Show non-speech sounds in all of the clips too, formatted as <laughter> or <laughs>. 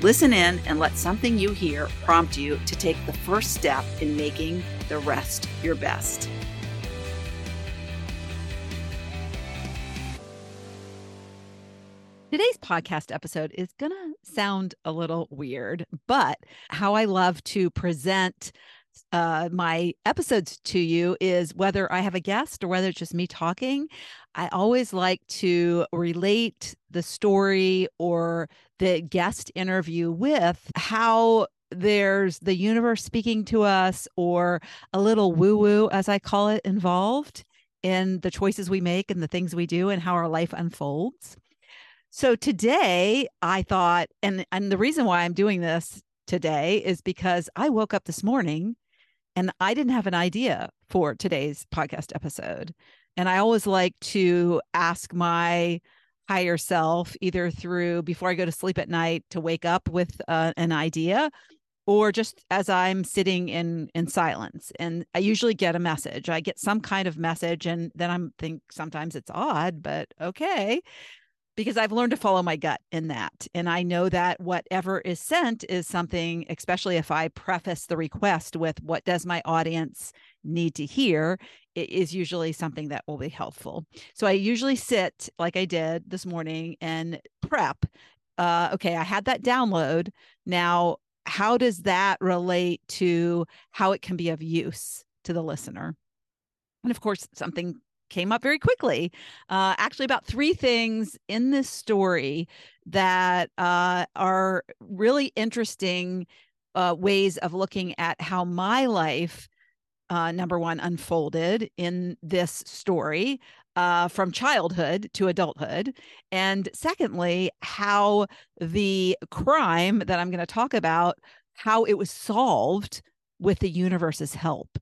Listen in and let something you hear prompt you to take the first step in making the rest your best. Today's podcast episode is going to sound a little weird, but how I love to present uh, my episodes to you is whether I have a guest or whether it's just me talking. I always like to relate the story or the guest interview with how there's the universe speaking to us or a little woo woo, as I call it, involved in the choices we make and the things we do and how our life unfolds. So today I thought, and, and the reason why I'm doing this today is because I woke up this morning and I didn't have an idea for today's podcast episode. And I always like to ask my higher self either through before I go to sleep at night to wake up with uh, an idea or just as I'm sitting in in silence and I usually get a message. I get some kind of message and then I'm think sometimes it's odd, but okay. Because I've learned to follow my gut in that. And I know that whatever is sent is something, especially if I preface the request with what does my audience need to hear it is usually something that will be helpful. So I usually sit like I did this morning and prep. Uh, okay, I had that download. Now, how does that relate to how it can be of use to the listener? And of course, something came up very quickly. Uh, actually, about three things in this story that uh, are really interesting uh, ways of looking at how my life uh, number one unfolded in this story uh, from childhood to adulthood. And secondly, how the crime that I'm going to talk about, how it was solved with the universe's help.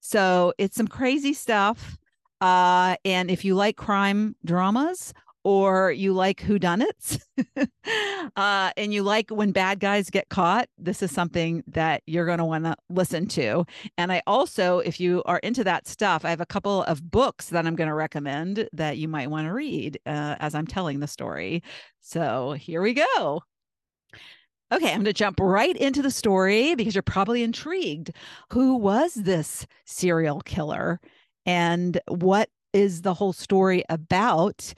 So it's some crazy stuff. Uh, and if you like crime dramas or you like whodunits <laughs> uh, and you like when bad guys get caught, this is something that you're going to want to listen to. And I also, if you are into that stuff, I have a couple of books that I'm going to recommend that you might want to read uh, as I'm telling the story. So here we go. Okay, I'm going to jump right into the story because you're probably intrigued. Who was this serial killer? And what is the whole story about?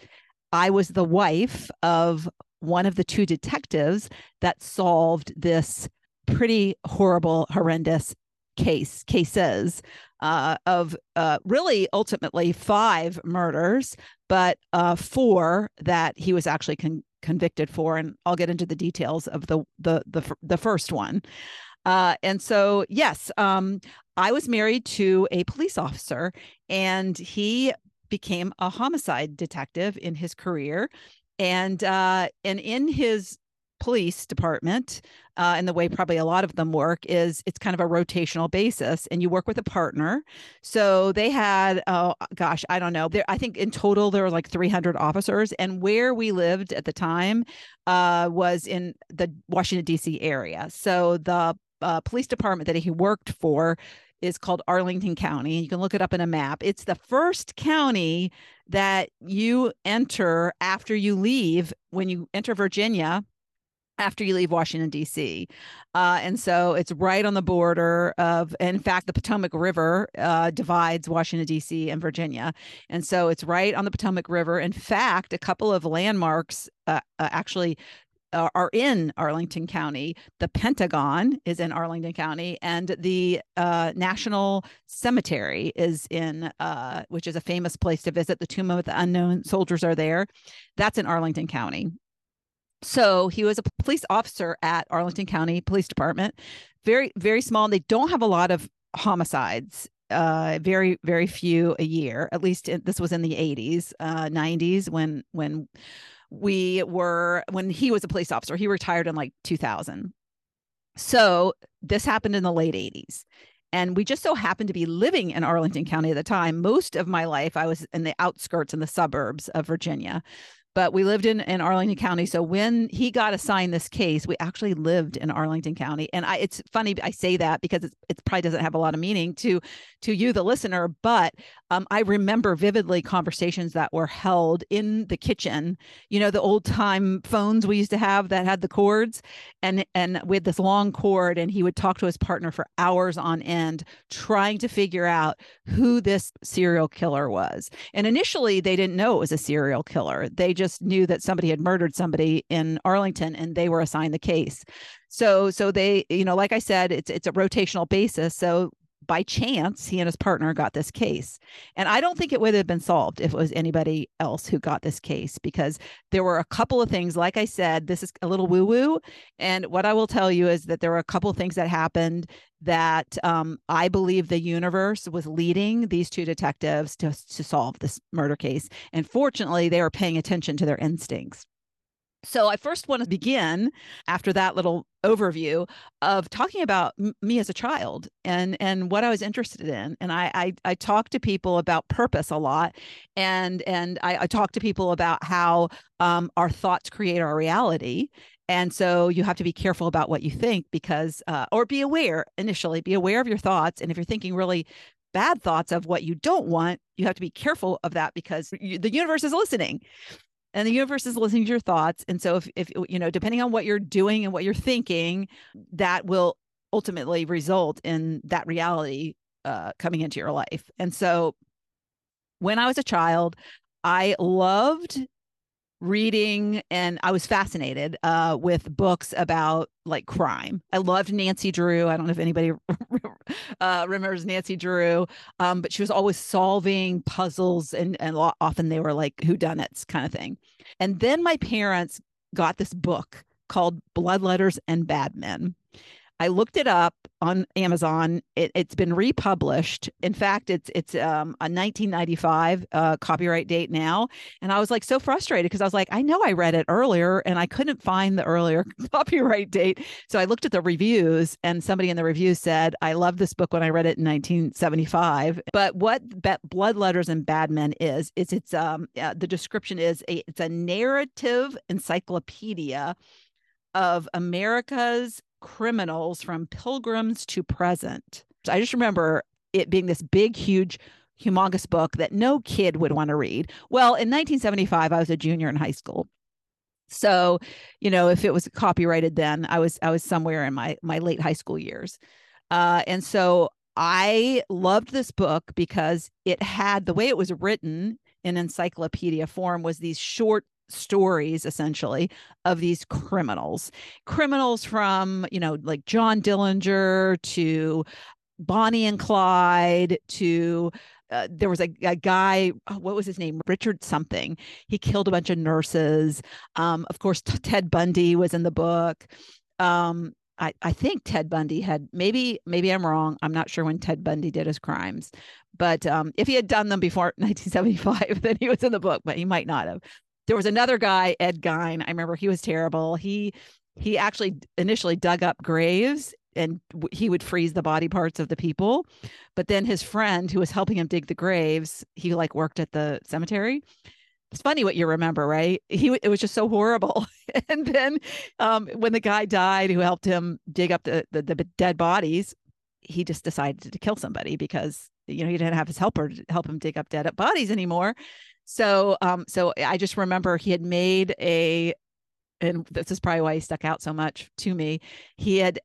I was the wife of one of the two detectives that solved this pretty horrible, horrendous case cases uh, of uh, really ultimately five murders, but uh, four that he was actually con- convicted for, and I'll get into the details of the the the, the first one. Uh, and so, yes, um, I was married to a police officer, and he became a homicide detective in his career, and uh, and in his police department uh, and the way probably a lot of them work is it's kind of a rotational basis and you work with a partner. So they had oh gosh i don't know there i think in total there were like 300 officers and where we lived at the time uh, was in the washington d.c area. So the uh, police department that he worked for is called Arlington County. You can look it up in a map. It's the first county that you enter after you leave when you enter Virginia after you leave Washington, D.C. Uh, and so it's right on the border of, in fact, the Potomac River uh, divides Washington, D.C. and Virginia. And so it's right on the Potomac River. In fact, a couple of landmarks uh, uh actually are, in Arlington County. The Pentagon is in Arlington County, and the uh, National Cemetery is in, uh, which is a famous place to visit. The Tomb of the Unknown Soldiers are there. That's in Arlington County. So he was a police officer at Arlington County Police Department. Very, very small. They don't have a lot of homicides uh, very very few a year at least in, this was in the 80s uh, 90s when when we were when he was a police officer he retired in like 2000 so this happened in the late 80s and we just so happened to be living in arlington county at the time most of my life i was in the outskirts in the suburbs of virginia but we lived in, in Arlington County. So when he got assigned this case, we actually lived in Arlington County. And I, it's funny I say that because it's, it probably doesn't have a lot of meaning to to you, the listener. But um, I remember vividly conversations that were held in the kitchen. You know, the old time phones we used to have that had the cords, and and with this long cord, and he would talk to his partner for hours on end, trying to figure out who this serial killer was. And initially, they didn't know it was a serial killer. They just knew that somebody had murdered somebody in Arlington and they were assigned the case. So so they, you know, like I said, it's it's a rotational basis. So by chance, he and his partner got this case. And I don't think it would have been solved if it was anybody else who got this case because there were a couple of things. Like I said, this is a little woo woo. And what I will tell you is that there were a couple of things that happened that um, I believe the universe was leading these two detectives to, to solve this murder case. And fortunately, they were paying attention to their instincts. So I first want to begin after that little overview of talking about m- me as a child and and what I was interested in. And I I, I talk to people about purpose a lot, and and I, I talk to people about how um, our thoughts create our reality. And so you have to be careful about what you think because, uh, or be aware initially, be aware of your thoughts. And if you're thinking really bad thoughts of what you don't want, you have to be careful of that because you, the universe is listening and the universe is listening to your thoughts. And so if, if you know depending on what you're doing and what you're thinking that will ultimately result in that reality uh, coming into your life. And so when i was a child i loved reading and I was fascinated uh, with books about like crime. I loved Nancy Drew. I don't know if anybody <laughs> uh, remembers Nancy Drew, um, but she was always solving puzzles and, and often they were like whodunits kind of thing. And then my parents got this book called Blood Letters and Bad Men. I looked it up on Amazon. It, has been republished. In fact, it's it's um, a 1995 uh, copyright date now, and I was like so frustrated because I was like, I know I read it earlier and I couldn't find the earlier <laughs> copyright date. So I looked at the reviews, and somebody in the review said, "I love this book when I read it in 1975." But what Blood Letters and Bad Men is, is it's um uh, the description is a it's a narrative encyclopedia of America's criminals from pilgrims to present. I just remember it being this big, huge, humongous book that no kid would want to read. Well, in 1975, I was a junior in high school. So, you know, if it was copyrighted then, I was I was somewhere in my my late high school years. Uh, and so I loved this book because it had the way it was written in encyclopedia form was these short stories essentially of these criminals. Criminals from you know like john dillinger to bonnie and clyde to uh, there was a, a guy oh, what was his name? Richard something. He killed a bunch of nurses. Um, of course t- ted bundy was in the book. Um, I, I think Ted Bundy had maybe maybe I'm wrong. I'm not sure when Ted Bundy did his crimes, but um, if he had done them before <laughs> 1975, then he was in the book, but he might not have there was another guy, Ed Gein. I remember he was terrible. He he actually initially dug up graves and he would freeze the body parts of the people. But then his friend who was helping him dig the graves, he like worked at the cemetery. It's funny what you remember, right? He it was just so horrible. <laughs> and then um, when the guy died who helped him dig up the, the, the dead bodies, he just decided to kill somebody because you know he didn't have his helper to help him dig up dead bodies anymore. So, um, so I just remember he had made a, and this is probably why he stuck out so much to me. He had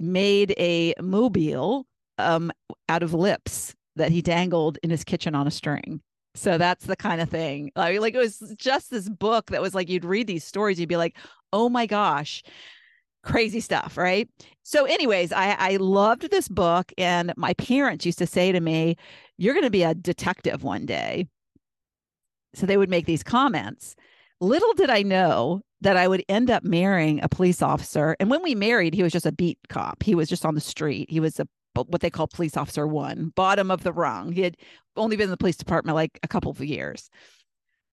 made a mobile um, out of lips that he dangled in his kitchen on a string. So that's the kind of thing. I mean, like it was just this book that was like you'd read these stories, you'd be like, oh my gosh, crazy stuff, right? So, anyways, I, I loved this book, and my parents used to say to me, You're going to be a detective one day. So they would make these comments. Little did I know that I would end up marrying a police officer. And when we married, he was just a beat cop. He was just on the street. He was a what they call police officer one, bottom of the rung. He had only been in the police department like a couple of years.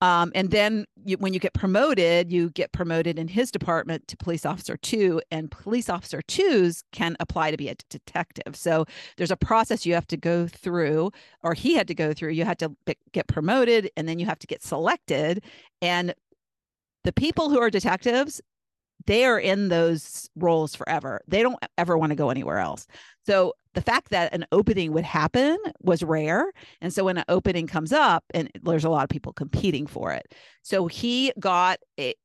Um, and then you, when you get promoted, you get promoted in his department to police officer two, and police officer twos can apply to be a detective. So there's a process you have to go through, or he had to go through. You had to get promoted, and then you have to get selected. And the people who are detectives, they are in those roles forever. They don't ever want to go anywhere else. So the fact that an opening would happen was rare. And so when an opening comes up, and there's a lot of people competing for it. So he got, a,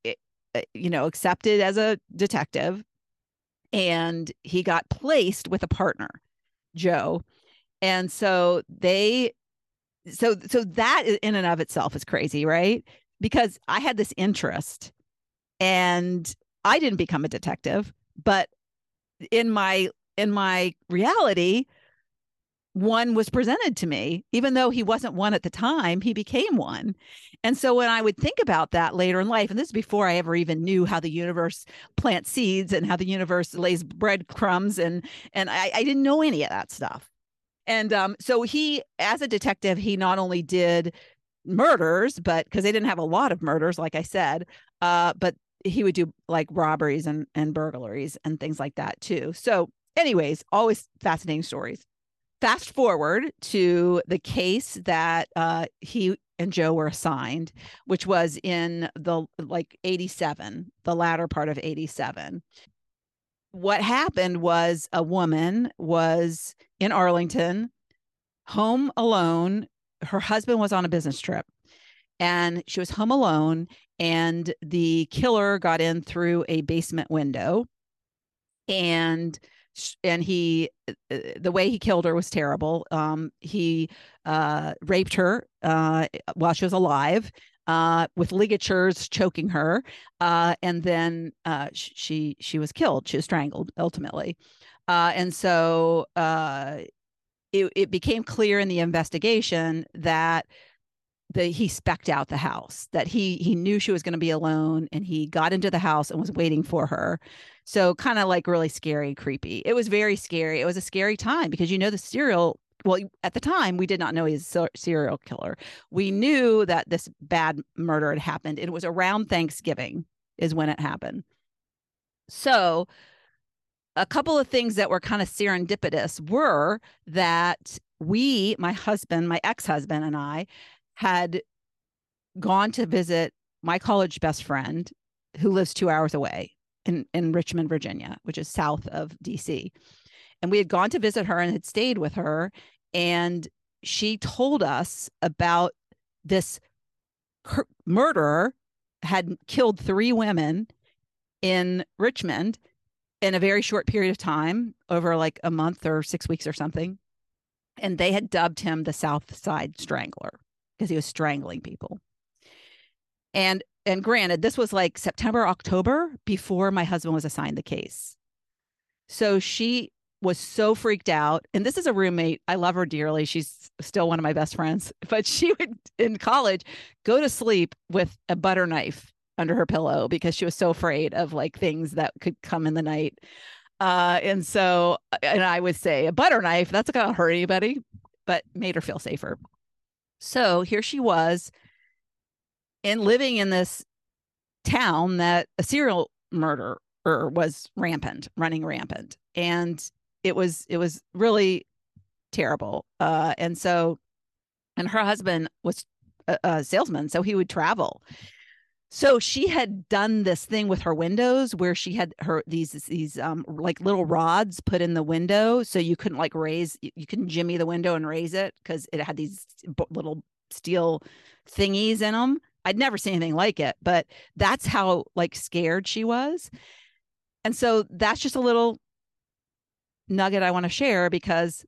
you know, accepted as a detective and he got placed with a partner, Joe. And so they, so, so that in and of itself is crazy, right? Because I had this interest and I didn't become a detective, but in my in my reality, one was presented to me, even though he wasn't one at the time, he became one. And so when I would think about that later in life, and this is before I ever even knew how the universe plants seeds and how the universe lays breadcrumbs, and and I, I didn't know any of that stuff. And um, so he, as a detective, he not only did murders, but because they didn't have a lot of murders, like I said, uh, but he would do like robberies and and burglaries and things like that too. So anyways, always fascinating stories. Fast forward to the case that uh, he and Joe were assigned, which was in the like 87, the latter part of 87. What happened was a woman was in Arlington, home alone. Her husband was on a business trip and she was home alone. And the killer got in through a basement window and and he uh, uh, the way he killed her was terrible. Um, he uh, raped her uh, while she was alive uh, with ligatures choking her uh, and then she she was killed. She was strangled ultimately. And so it, it became clear in the investigation that the he specked out the house that he he knew she was going to be alone and he got into the house and was waiting for her. So kind of like really scary creepy. It was very scary. It was a scary time because you know the serial well at the time we did not know he's a serial killer. We knew that this bad murder had happened it was around thanksgiving is when it happened. So a couple of things that were kind of serendipitous were that we my husband my ex-husband and i had gone to visit my college best friend who lives two hours away in, in Richmond, Virginia, which is south of DC. And we had gone to visit her and had stayed with her. And she told us about this murderer had killed three women in Richmond in a very short period of time over like a month or six weeks or something. And they had dubbed him the South Side Strangler because he was strangling people. And and granted, this was like September, October before my husband was assigned the case. So she was so freaked out. And this is a roommate. I love her dearly. She's still one of my best friends. <laughs> But she would in college go to sleep with a butter knife under her pillow because she was so afraid of like things that could come in the night. Uh, and so, and I would say a butter knife, that's not gonna hurt anybody, but made her feel safer. So here she was and living in this town that a serial murderer was rampant, running rampant. And it was it was really terrible. Uh, and so and her husband was a, a salesman, so he would travel so she had done this thing with her windows where she had her these these um like little rods put in the window so you couldn't like raise you couldn't jimmy the window and raise it because it had these little steel thingies in them. I'd never seen anything like it, but that's how like scared she was. And so that's just a little nugget I want to share because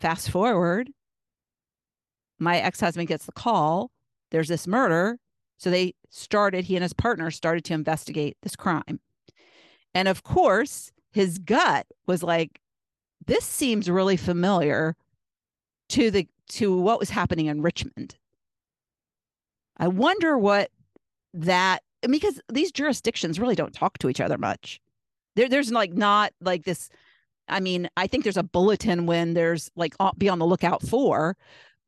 fast forward my ex-husband gets the call there's this murder so they started he and his partner started to investigate this crime. And of course his gut was like this seems really familiar to the to what was happening in richmond. I wonder what that because these jurisdictions really don't talk to each other much. There, there's like not like this i mean i think there's a bulletin when there's like uh, be on the lookout for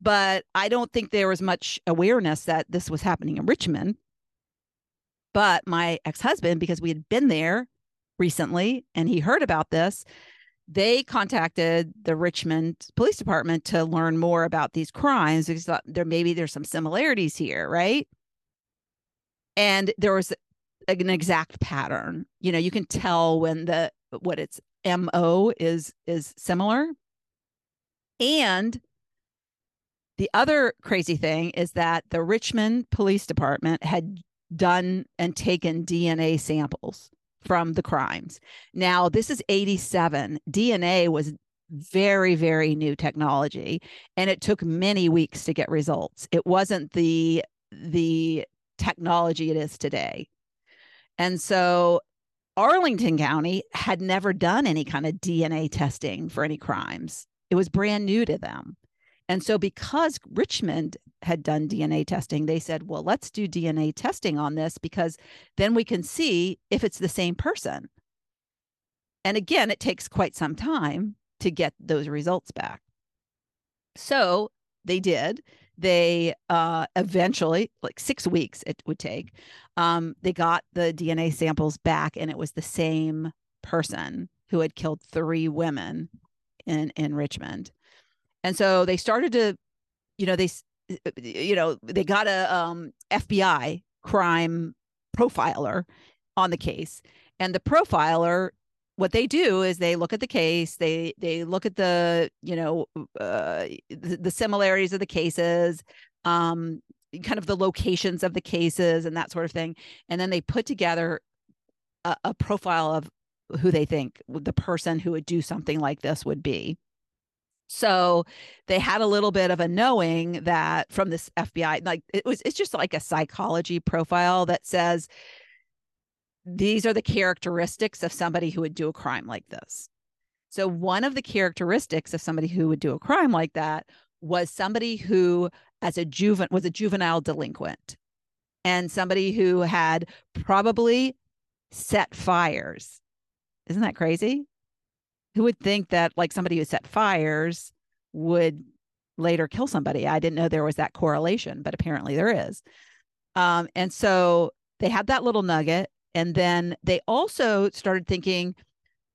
but I don't think there was much awareness that this was happening in Richmond. But my ex husband, because we had been there recently and he heard about this, they contacted the Richmond Police Department to learn more about these crimes because there maybe there's some similarities here, right? And there was an exact pattern. You know, you can tell when the what its MO is is similar. And the other crazy thing is that the Richmond Police Department had done and taken DNA samples from the crimes. Now, this is 87. DNA was very very new technology and it took many weeks to get results. It wasn't the the technology it is today. And so Arlington County had never done any kind of DNA testing for any crimes. It was brand new to them. And so, because Richmond had done DNA testing, they said, well, let's do DNA testing on this because then we can see if it's the same person. And again, it takes quite some time to get those results back. So they did. They uh, eventually, like six weeks it would take, um, they got the DNA samples back, and it was the same person who had killed three women in in Richmond. And so they started to, you know, they, you know, they got a um, FBI crime profiler on the case, and the profiler what they do is they look at the case they they look at the you know uh, the, the, similarities of the cases um kind of the locations of the cases and that sort of thing. And then they put together a, a profile of who they think the person who would do something like this would be so they had a little bit of a knowing that from this FBI, like it was, it's just like a psychology profile that says these are the characteristics of somebody who would do a crime like this. So one of the characteristics of somebody who would do a crime like that was somebody who, as a juvenile, was a juvenile delinquent and somebody who had probably set fires. Isn't that crazy? Who would think that like somebody who set fires would later kill somebody? I didn't know there was that correlation, but apparently there is. Um, and so they had that little nugget. And then they also started thinking,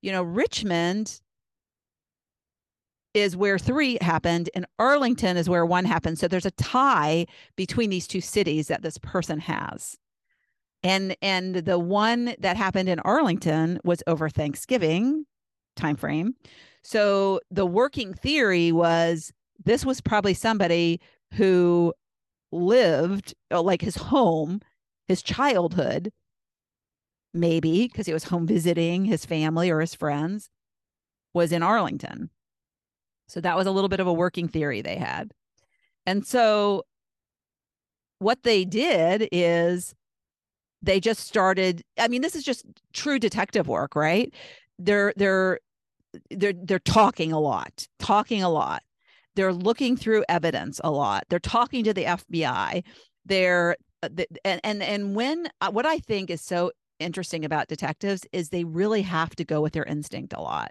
you know, Richmond is where three happened and Arlington is where one happened. So there's a tie between these two cities that this person has. And and the one that happened in Arlington was over Thanksgiving time frame. So the working theory was this was probably somebody who lived uh, like his home, his childhood, maybe because he was home visiting his family or his friends, was in Arlington. So that was a little bit of a working theory they had. And so what they did is they just started I mean this is just true detective work, right? they're they're they're they're talking a lot, talking a lot. They're looking through evidence a lot. They're talking to the FBI. They're uh, and and and when uh, what I think is so interesting about detectives is they really have to go with their instinct a lot.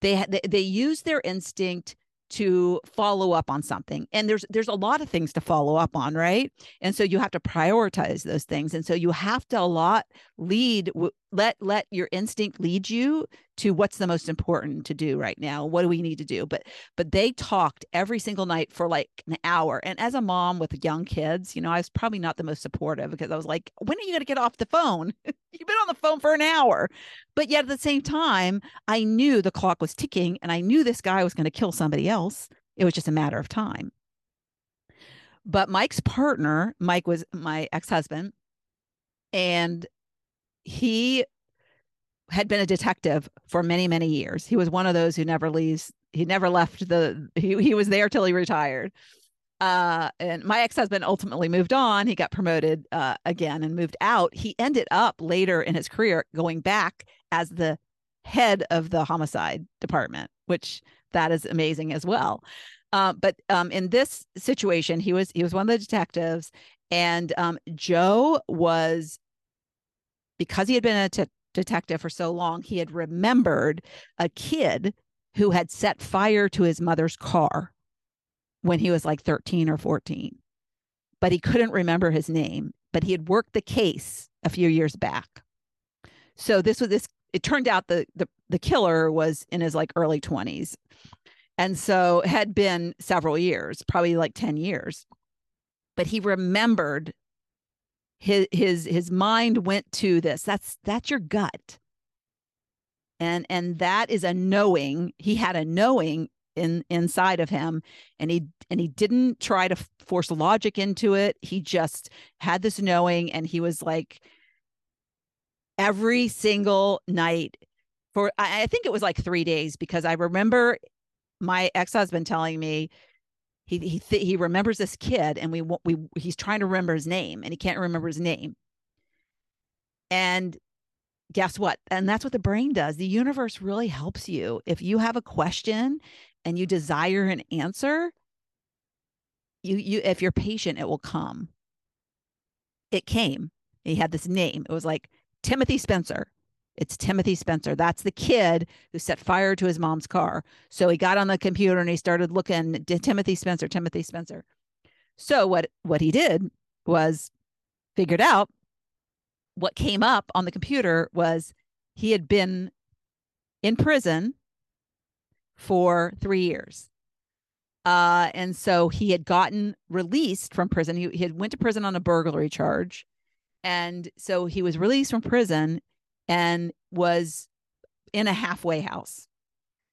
They they, they use their instinct to follow up on something and there's there's a lot of things to follow up on right and so you have to prioritize those things and so you have to a lot lead let let your instinct lead you to what's the most important to do right now. What do we need to do? But but they talked every single night for like an hour. And as a mom with young kids you know i was probably not the most supportive because i was like when are you going to get off the phone? <laughs> You've been on the phone for an hour. But yet at the same time i knew the clock was ticking and i knew this guy was going to kill somebody else. It was just a matter of time. But mike's partner mike was my ex-husband and he had been a detective for many many years he was one of those who never leaves he never left the he, he was there till he retired uh, and my ex-husband ultimately moved on. He got promoted uh, again and moved out. He ended up later in his career going back as the head of the homicide department, which that is amazing as well. Uh, but um, in this situation, he was he was one of the detectives, and um, Joe was because he had been a t- detective for so long, he had remembered a kid who had set fire to his mother's car when he was like 13 or 14, but he couldn't remember his name. But he had worked the case a few years back. So this was this. It turned out the the the killer was in his like early 20s, and so had been several years, probably like 10 years. But he remembered his his his mind went to this. That's that's your gut. And and that is a knowing. He had a knowing in inside of him and he and he didn't try to force logic into it he just had this knowing and he was like every single night for I, I think it was like three days because i remember my ex-husband telling me he he th- he remembers this kid and we we he's trying to remember his name and he can't remember his name and guess what and that's what the brain does the universe really helps you if you have a question and you desire an answer, you you if you're patient, it will come. It came. He had this name. It was like Timothy Spencer. It's Timothy Spencer. That's the kid who set fire to his mom's car. So he got on the computer and he started looking Timothy Spencer, Timothy Spencer. So what what he did was figured out what came up on the computer was he had been in prison for three years. Uh, and so he had gotten released from prison. He, he had went to prison on a burglary charge. And so he was released from prison and was in a halfway house.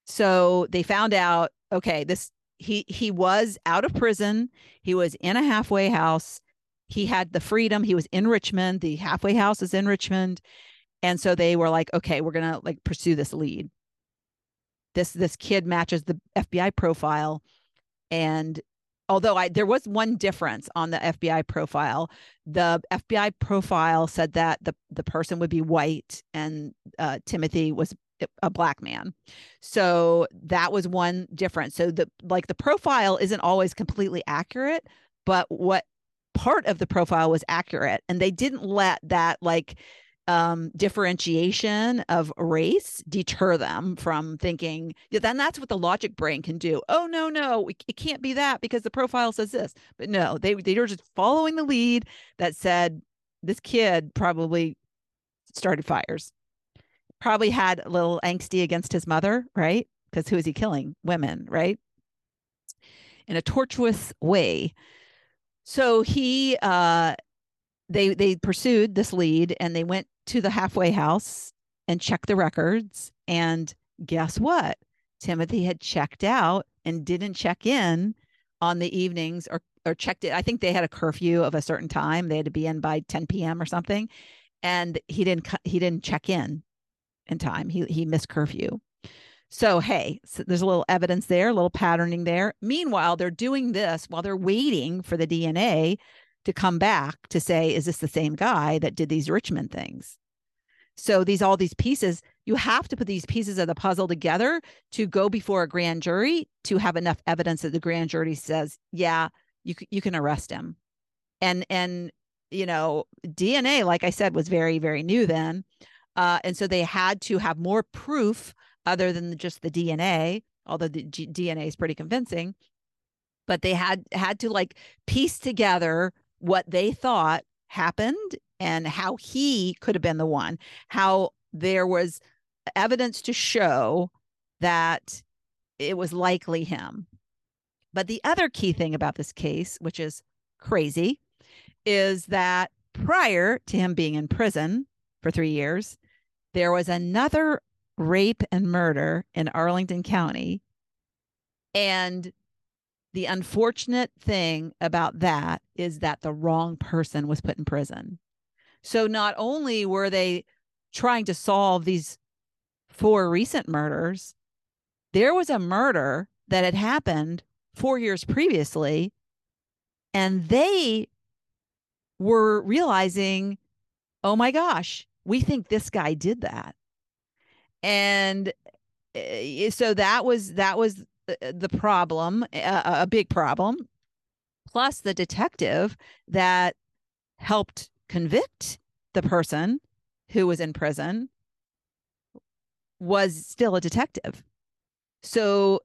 So they found out, okay, this he he was out of prison. He was in a halfway house. He had the freedom. He was in Richmond. The halfway house is in Richmond. And so they were like, okay, we're gonna like pursue this lead this this kid matches the FBI profile and although I there was one difference on the FBI profile. The FBI profile said that the the person would be white and uh, Timothy was a black man. So that was one difference. So the like the profile isn't always completely accurate but what part of the profile was accurate. And they didn't let that like um, differentiation of race deter them from thinking then that's what the logic brain can do. Oh no, no, it can't be that because the profile says this. But no, they they were just following the lead that said this kid probably started fires, probably had a little angsty against his mother, right? Because who is he killing? Women, right? In a tortuous way. So he uh they they pursued this lead and they went to the halfway house and checked the records. And guess what? Timothy had checked out and didn't check in on the evenings or or checked it. I think they had a curfew of a certain time. They had to be in by 10 p.m or something. And he didn't he didn't check in in time. He he missed curfew. So hey so there's a little evidence there a little patterning there. Meanwhile they're doing this while they're waiting for the dna to come back to say, is this the same guy that did these Richmond things? So these all these pieces, you have to put these pieces of the puzzle together to go before a grand jury to have enough evidence that the grand jury says, yeah, you you can arrest him. And and you know, DNA, like I said, was very very new then, uh, and so they had to have more proof other than just the DNA. Although the G- DNA is pretty convincing, but they had had to like piece together what they thought happened and how he could have been the one, how there was evidence to show that it was likely him. But the other key thing about this case, which is crazy, is that prior to him being in prison for three years, there was another rape and murder in Arlington County. And the unfortunate thing about that is that the wrong person was put in prison. So not only were they trying to solve these four recent murders, there was a murder that had happened four years previously And they were realizing, oh my gosh, we think this guy did that. And uh, so that was that was uh, the problem, a, a big problem. Plus the detective that helped convict the person who was in prison was still a detective. So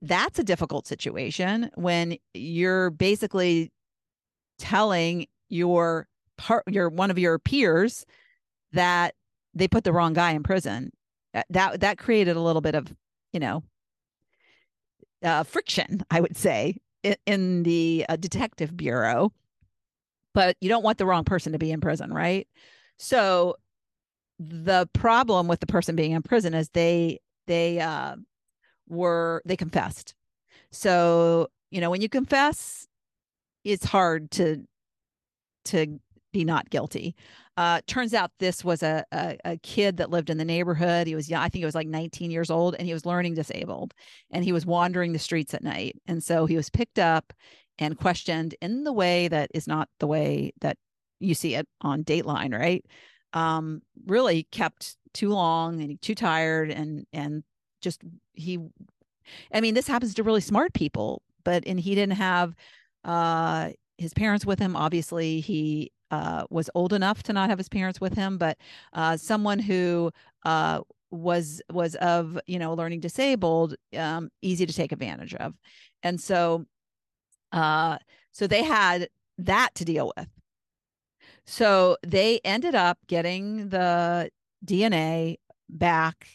that's a difficult situation when you're basically telling your part your one of your peers that they put the wrong guy in prison that that created a little bit of you know uh, friction i would say in, the uh, detective bureau but you don't want the wrong person to be in prison right so the problem with the person being in prison is they they uh, were they confessed. So, you know, when you confess, it's hard to to be not guilty. Uh, turns out this was a, a, a kid that lived in the neighborhood. He was young, I think he was like 19 years old, and he was learning disabled, and he was wandering the streets at night. And so he was picked up and questioned in the way that is not the way that you see it on Dateline, right? Um, really kept too long and too tired, and and just he i mean this happens to really smart people but and he didn't have uh his parents with him obviously he uh was old enough to not have his parents with him but uh someone who uh was was of you know learning disabled um easy to take advantage of and so uh so they had that to deal with so they ended up getting the dna back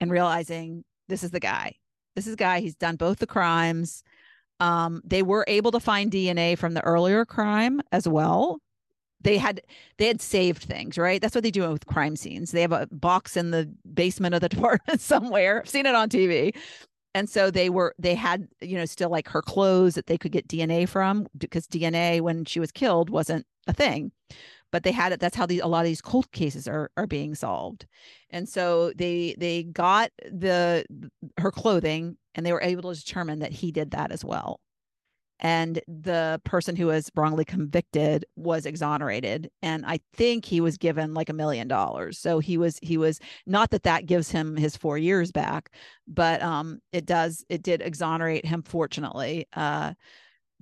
and realizing this is the guy. This is guy. He's done both the crimes. Um, they were able to find DNA from the earlier crime as well. They had they had saved things, right? That's what they do with crime scenes. They have a box in the basement of the <laughs> department somewhere. I've seen it on TV. And so they were they had, you know, still like her clothes that they could get DNA from because DNA when she was killed wasn't a thing but they had it that's how these a lot of these cold cases are are being solved and so they they got the her clothing and they were able to determine that he did that as well and the person who was wrongly convicted was exonerated and i think he was given like a million dollars so he was he was not that that gives him his 4 years back but um it does it did exonerate him fortunately uh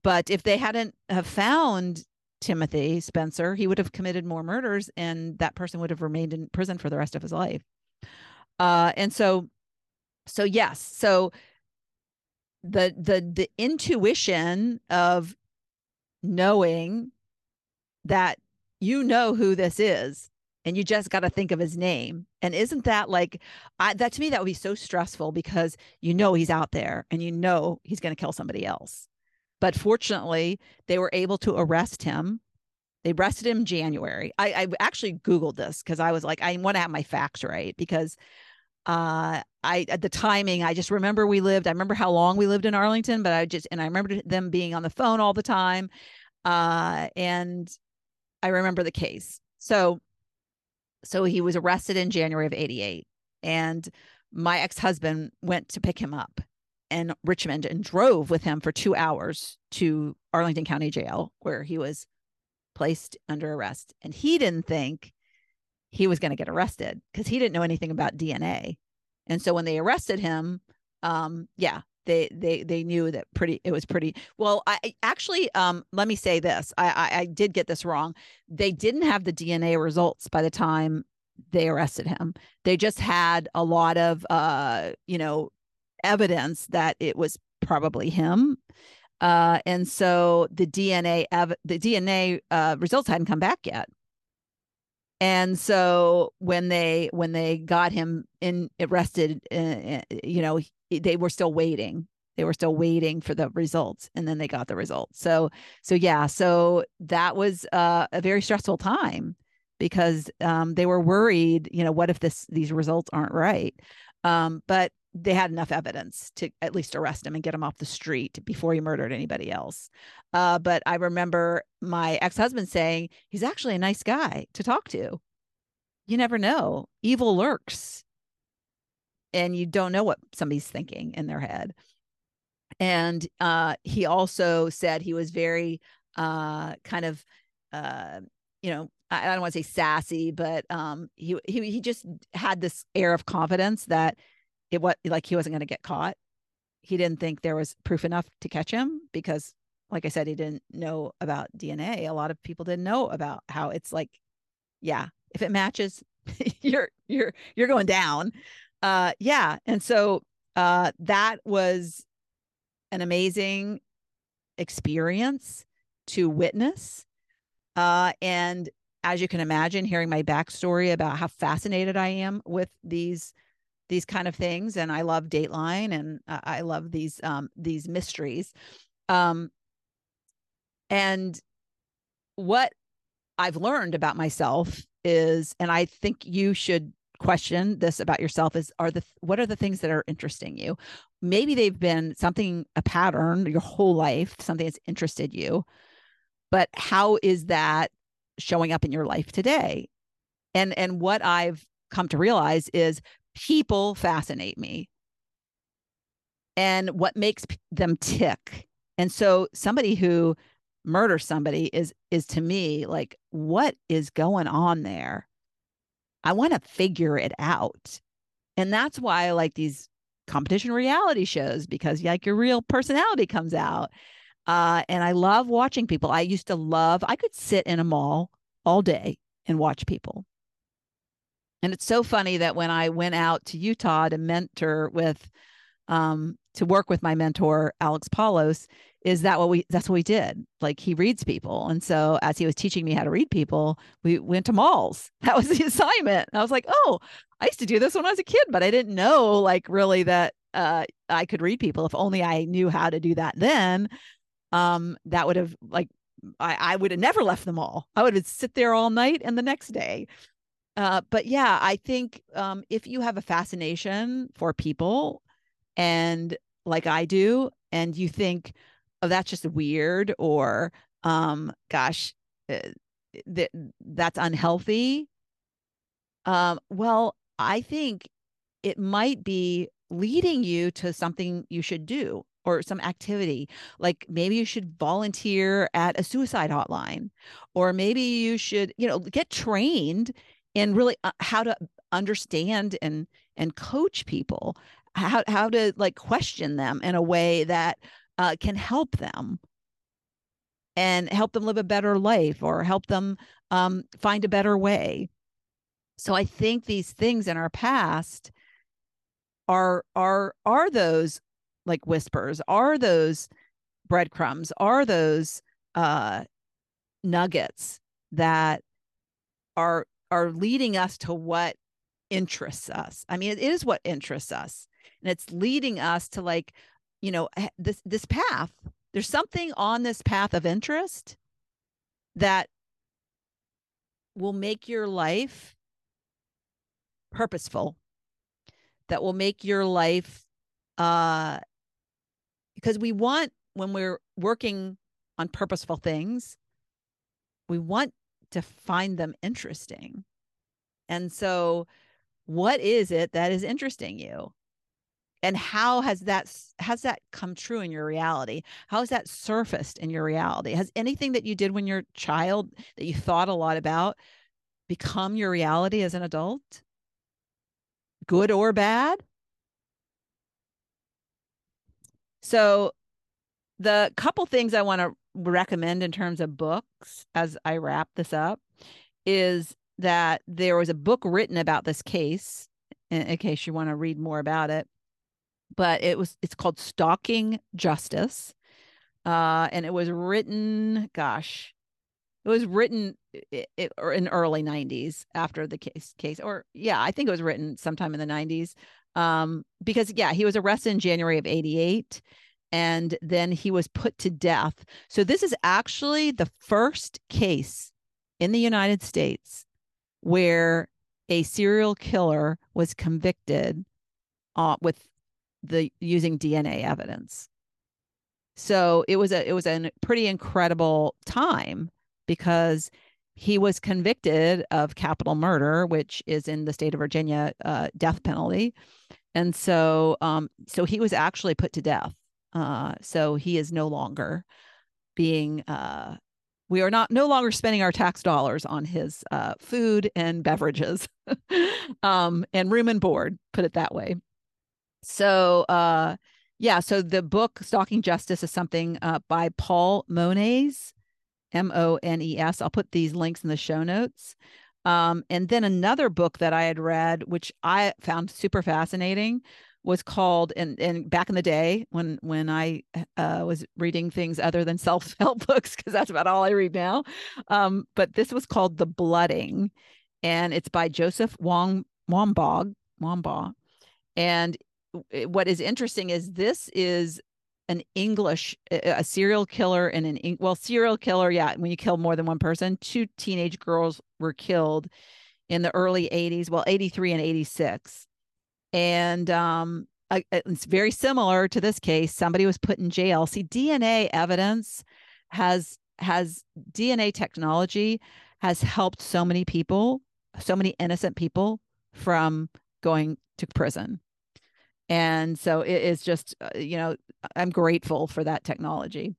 but if they hadn't have found Timothy Spencer, he would have committed more murders and that person would have remained in prison for the rest of his life. Uh, and so, so yes, so the the the intuition of knowing that you know who this is and you just got to think of his name and isn't that like I, that to me that would be so stressful because you know he's out there and you know he's going to kill somebody else but fortunately, they were able to arrest him. They arrested him January. I, I actually Googled this because I was like, I want to have my facts right because uh I at the timing, I just remember we lived, I remember how long we lived in Arlington, but I just and I remember them being on the phone all the time. Uh and I remember the case. So so he was arrested in January of 88 and my ex-husband went to pick him up in Richmond and drove with him for two hours to Arlington County Jail, where he was placed under arrest. And he didn't think he was going to get arrested because he didn't know anything about DNA. And so when they arrested him, um, yeah, they they they knew that pretty it was pretty well. I actually um let me say this. I, I I did get this wrong. They didn't have the DNA results by the time they arrested him. They just had a lot of uh, you know, evidence that it was probably him. Uh, and so the DNA ev- the DNA uh, results hadn't come back yet. And so when they when they got him in arrested, uh, you know, they were still waiting. They were still waiting for the results, and then they got the results. So so yeah, so that was uh, a very stressful time because um, they were worried. You know, what if this these results aren't right? Um, but they had enough evidence to at least arrest him and get him off the street before he murdered anybody else. Uh, but I remember my ex husband saying he's actually a nice guy to talk to. You never know, evil lurks, and you don't know what somebody's thinking in their head. and uh, he also said he was very uh, kind of uh, you know I, don't want to say sassy, but um, he he he just had this air of confidence that it was like he wasn't going to get caught. He didn't think there was proof enough to catch him because, like I said, he didn't know about DNA. A lot of people didn't know about how it's like, yeah, if it matches, <laughs> you're you're you're going down. Uh, yeah, and so uh, that was an amazing experience to witness. Uh, and as you can imagine, hearing my backstory about how fascinated I am with these these kind of things, and I love Dateline, and I love these um, these mysteries. Um, and what I've learned about myself is, and I think you should question this about yourself is are the what are the things that are interesting you maybe they've been something a pattern your whole life something that's interested you but how is that showing up in your life today and and what i've come to realize is people fascinate me and what makes them tick and so somebody who murders somebody is is to me like what is going on there I want to figure it out. And that's why I like these competition reality shows because like your real personality comes out. Uh, and I love watching people. I used to love, I could sit in a mall all day and watch people. And it's so funny that when I went out to Utah to mentor with, um, to work with my mentor, Alex Paulos, is that what we that's what we did. Like he reads people. And so as he was teaching me how to read people we went to malls. <laughs> That was the assignment. And i was like oh i used to do this when i was a kid but i didn't know like really that uh, i could read people. If only i knew how to do that then um that would have like i i would have never left the mall. I would have sit there all night and the next day uh, but yeah i think um if you have a fascination for people and like i do and you think oh that's just weird or um gosh uh, that that's unhealthy um well i think it might be leading you to something you should do or some activity. Like maybe you should volunteer at a suicide hotline or maybe you should you know get trained in really uh, how to understand and and coach people how how to like question them in a way that uh, can help them and help them live a better life or help them um, find a better way. So I think these things in our past are are are those like whispers, are those breadcrumbs, are those uh, nuggets that are are leading us to what interests us. I mean, it is what interests us. And it's leading us to like, you know this this path there's something on this path of interest that will make your life purposeful that will make your life uh because we want when we're working on purposeful things we want to find them interesting. And so what is it that is interesting you? And how has that has that come true in your reality? How has that surfaced in your reality? Has anything that you did when you're a child that you thought a lot about become your reality as an adult? Good or bad? So the couple things i want to recommend in terms of books as i wrap this up is that there was a book written about this case in, in case you want to read more about it but it was it's called Stalking Justice. Uh, and it was written, gosh, it was written it, it, in early 90s after the case case or yeah i think it was written sometime in the 90s um because yeah he was arrested in january of 88 and then he was put to death. So this is actually the first case in the united states where a serial killer was convicted uh, with the using DNA evidence. So it was a it was a pretty incredible time because he was convicted of capital murder, which is in the state of Virginia uh, death penalty, and so um, so he was actually put to death Uh, so he is no longer being uh, we are not no longer spending our tax dollars on his uh, food and beverages. <laughs> Um, and room and board put it that way. So uh, yeah so the book stalking justice is something uh, by paul mones m-o-n-e-s i'll put these links in the show notes. Um, and then another book that i had read which i found super fascinating was called and and back in the day when when I uh, was reading things other than <laughs> self help books because that's about all I read now. Um, but this was called The Blooding, and it's by Joseph Wong Wambaugh Wambaugh. And what is interesting is this is an English a serial killer and an well serial killer yeah when you kill more than one person two teenage girls were killed in the early 80s well 83 and 86 and um, it's very similar to this case. Somebody was put in jail. See, DNA evidence has has DNA technology has helped so many people, so many innocent people from going to prison. And so it is just, uh, you know, I'm grateful for that technology.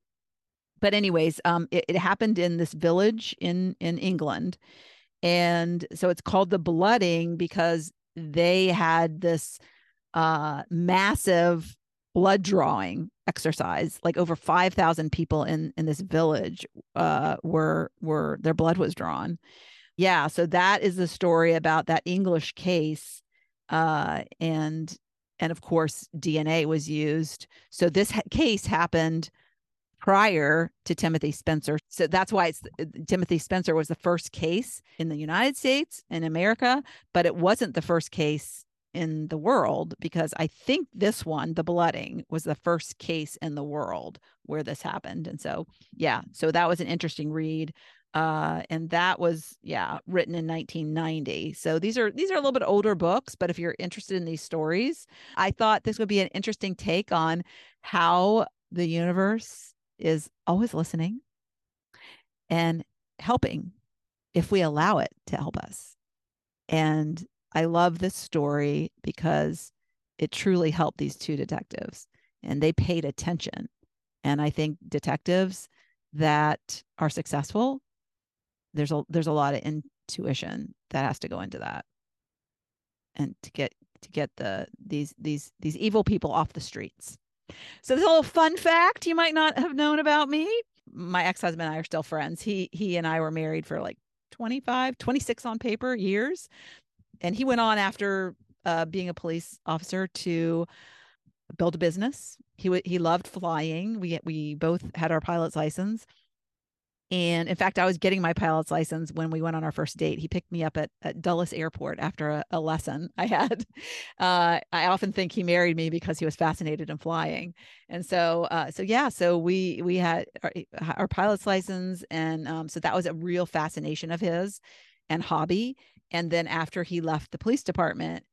But anyways, um, it, it happened in this village in in England, and so it's called the blooding because they had this uh, massive blood drawing exercise like over 5000 people in in this village uh were were their blood was drawn. Yeah so that is the story about that english case uh and and of course dna was used. So this ha- case happened prior to Timothy Spencer. So that's why it's uh, Timothy Spencer was the first case in the United States in America, but it wasn't the first case in the world because I think this one, the blooding, was the first case in the world where this happened. And so, yeah, so that was an interesting read. Uh, and that was yeah written in 1990 so these are these are a little bit older books but if you're interested in these stories i thought this would be an interesting take on how the universe is always listening and helping if we allow it to help us. And I love this story because it truly helped these two detectives and they paid attention. And I think detectives that are successful, there's a there's a lot of intuition that has to go into that. And to get to get the these these these evil people off the streets. So this little fun fact you might not have known about me. My ex-husband and I are still friends. He he and I were married for like 25, 26 on paper years. And he went on after uh, being a police officer to build a business. He w- he loved flying. We we both had our pilot's license. And in fact, I was getting my pilot's license when we went on our first date. He picked me up at, at Dulles Airport after a, a lesson I had. <laughs> Uh, I often think he married me because he was fascinated in flying. And so, uh, so yeah, so we we had our, our pilot's license, and um, so that was a real fascination of his and hobby. And then after he left the police department,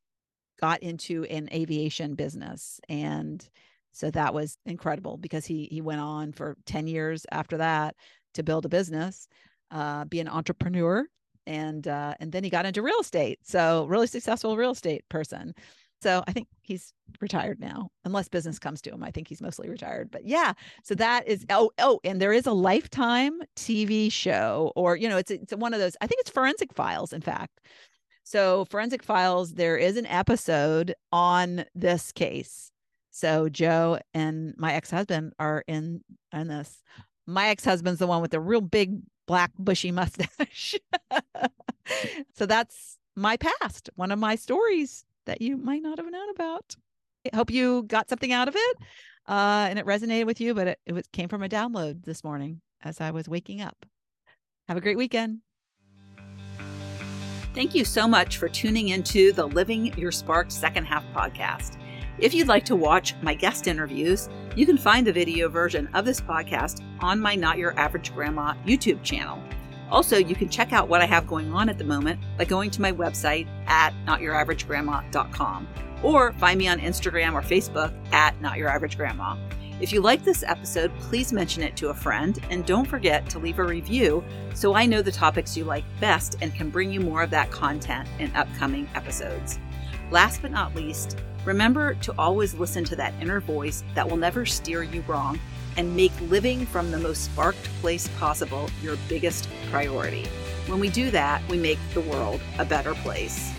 got into an aviation business and so that was incredible because he he went on for 10 years after that to build a business, uh, be an entrepreneur, and uh, and then he got into real estate. So really successful real estate person. So I think he's retired now, unless business comes to him. I think he's mostly retired. But yeah, so that is oh oh, and there is a lifetime TV show, or you know, it's it's one of those. I think it's Forensic Files, in fact. So Forensic Files, there is an episode on this case. So Joe and my ex-husband are in in this my ex-husband's the one with the real big black bushy mustache. <laughs> so that's my past, one of my stories that you might not have known about. I hope you got something out of it uh, and it resonated with you, but it, it was, came from a download this morning as I was waking up. Have a great weekend. Thank you so much for tuning into the Living Your Spark second half podcast. If you'd like to watch my guest interviews, you can find the video version of this podcast on my Not Your Average Grandma YouTube channel. Also, you can check out what I have going on at the moment by going to my website at notyouraveragegrandma.com or find me on Instagram or Facebook at Not Your Average Grandma. If you like this episode, please mention it to a friend and don't forget to leave a review so I know the topics you like best and can bring you more of that content in upcoming episodes. Last but not least, remember to always listen to that inner voice that will never steer you wrong and make living from the most sparked place possible your biggest priority. When we do that, we make the world a better place.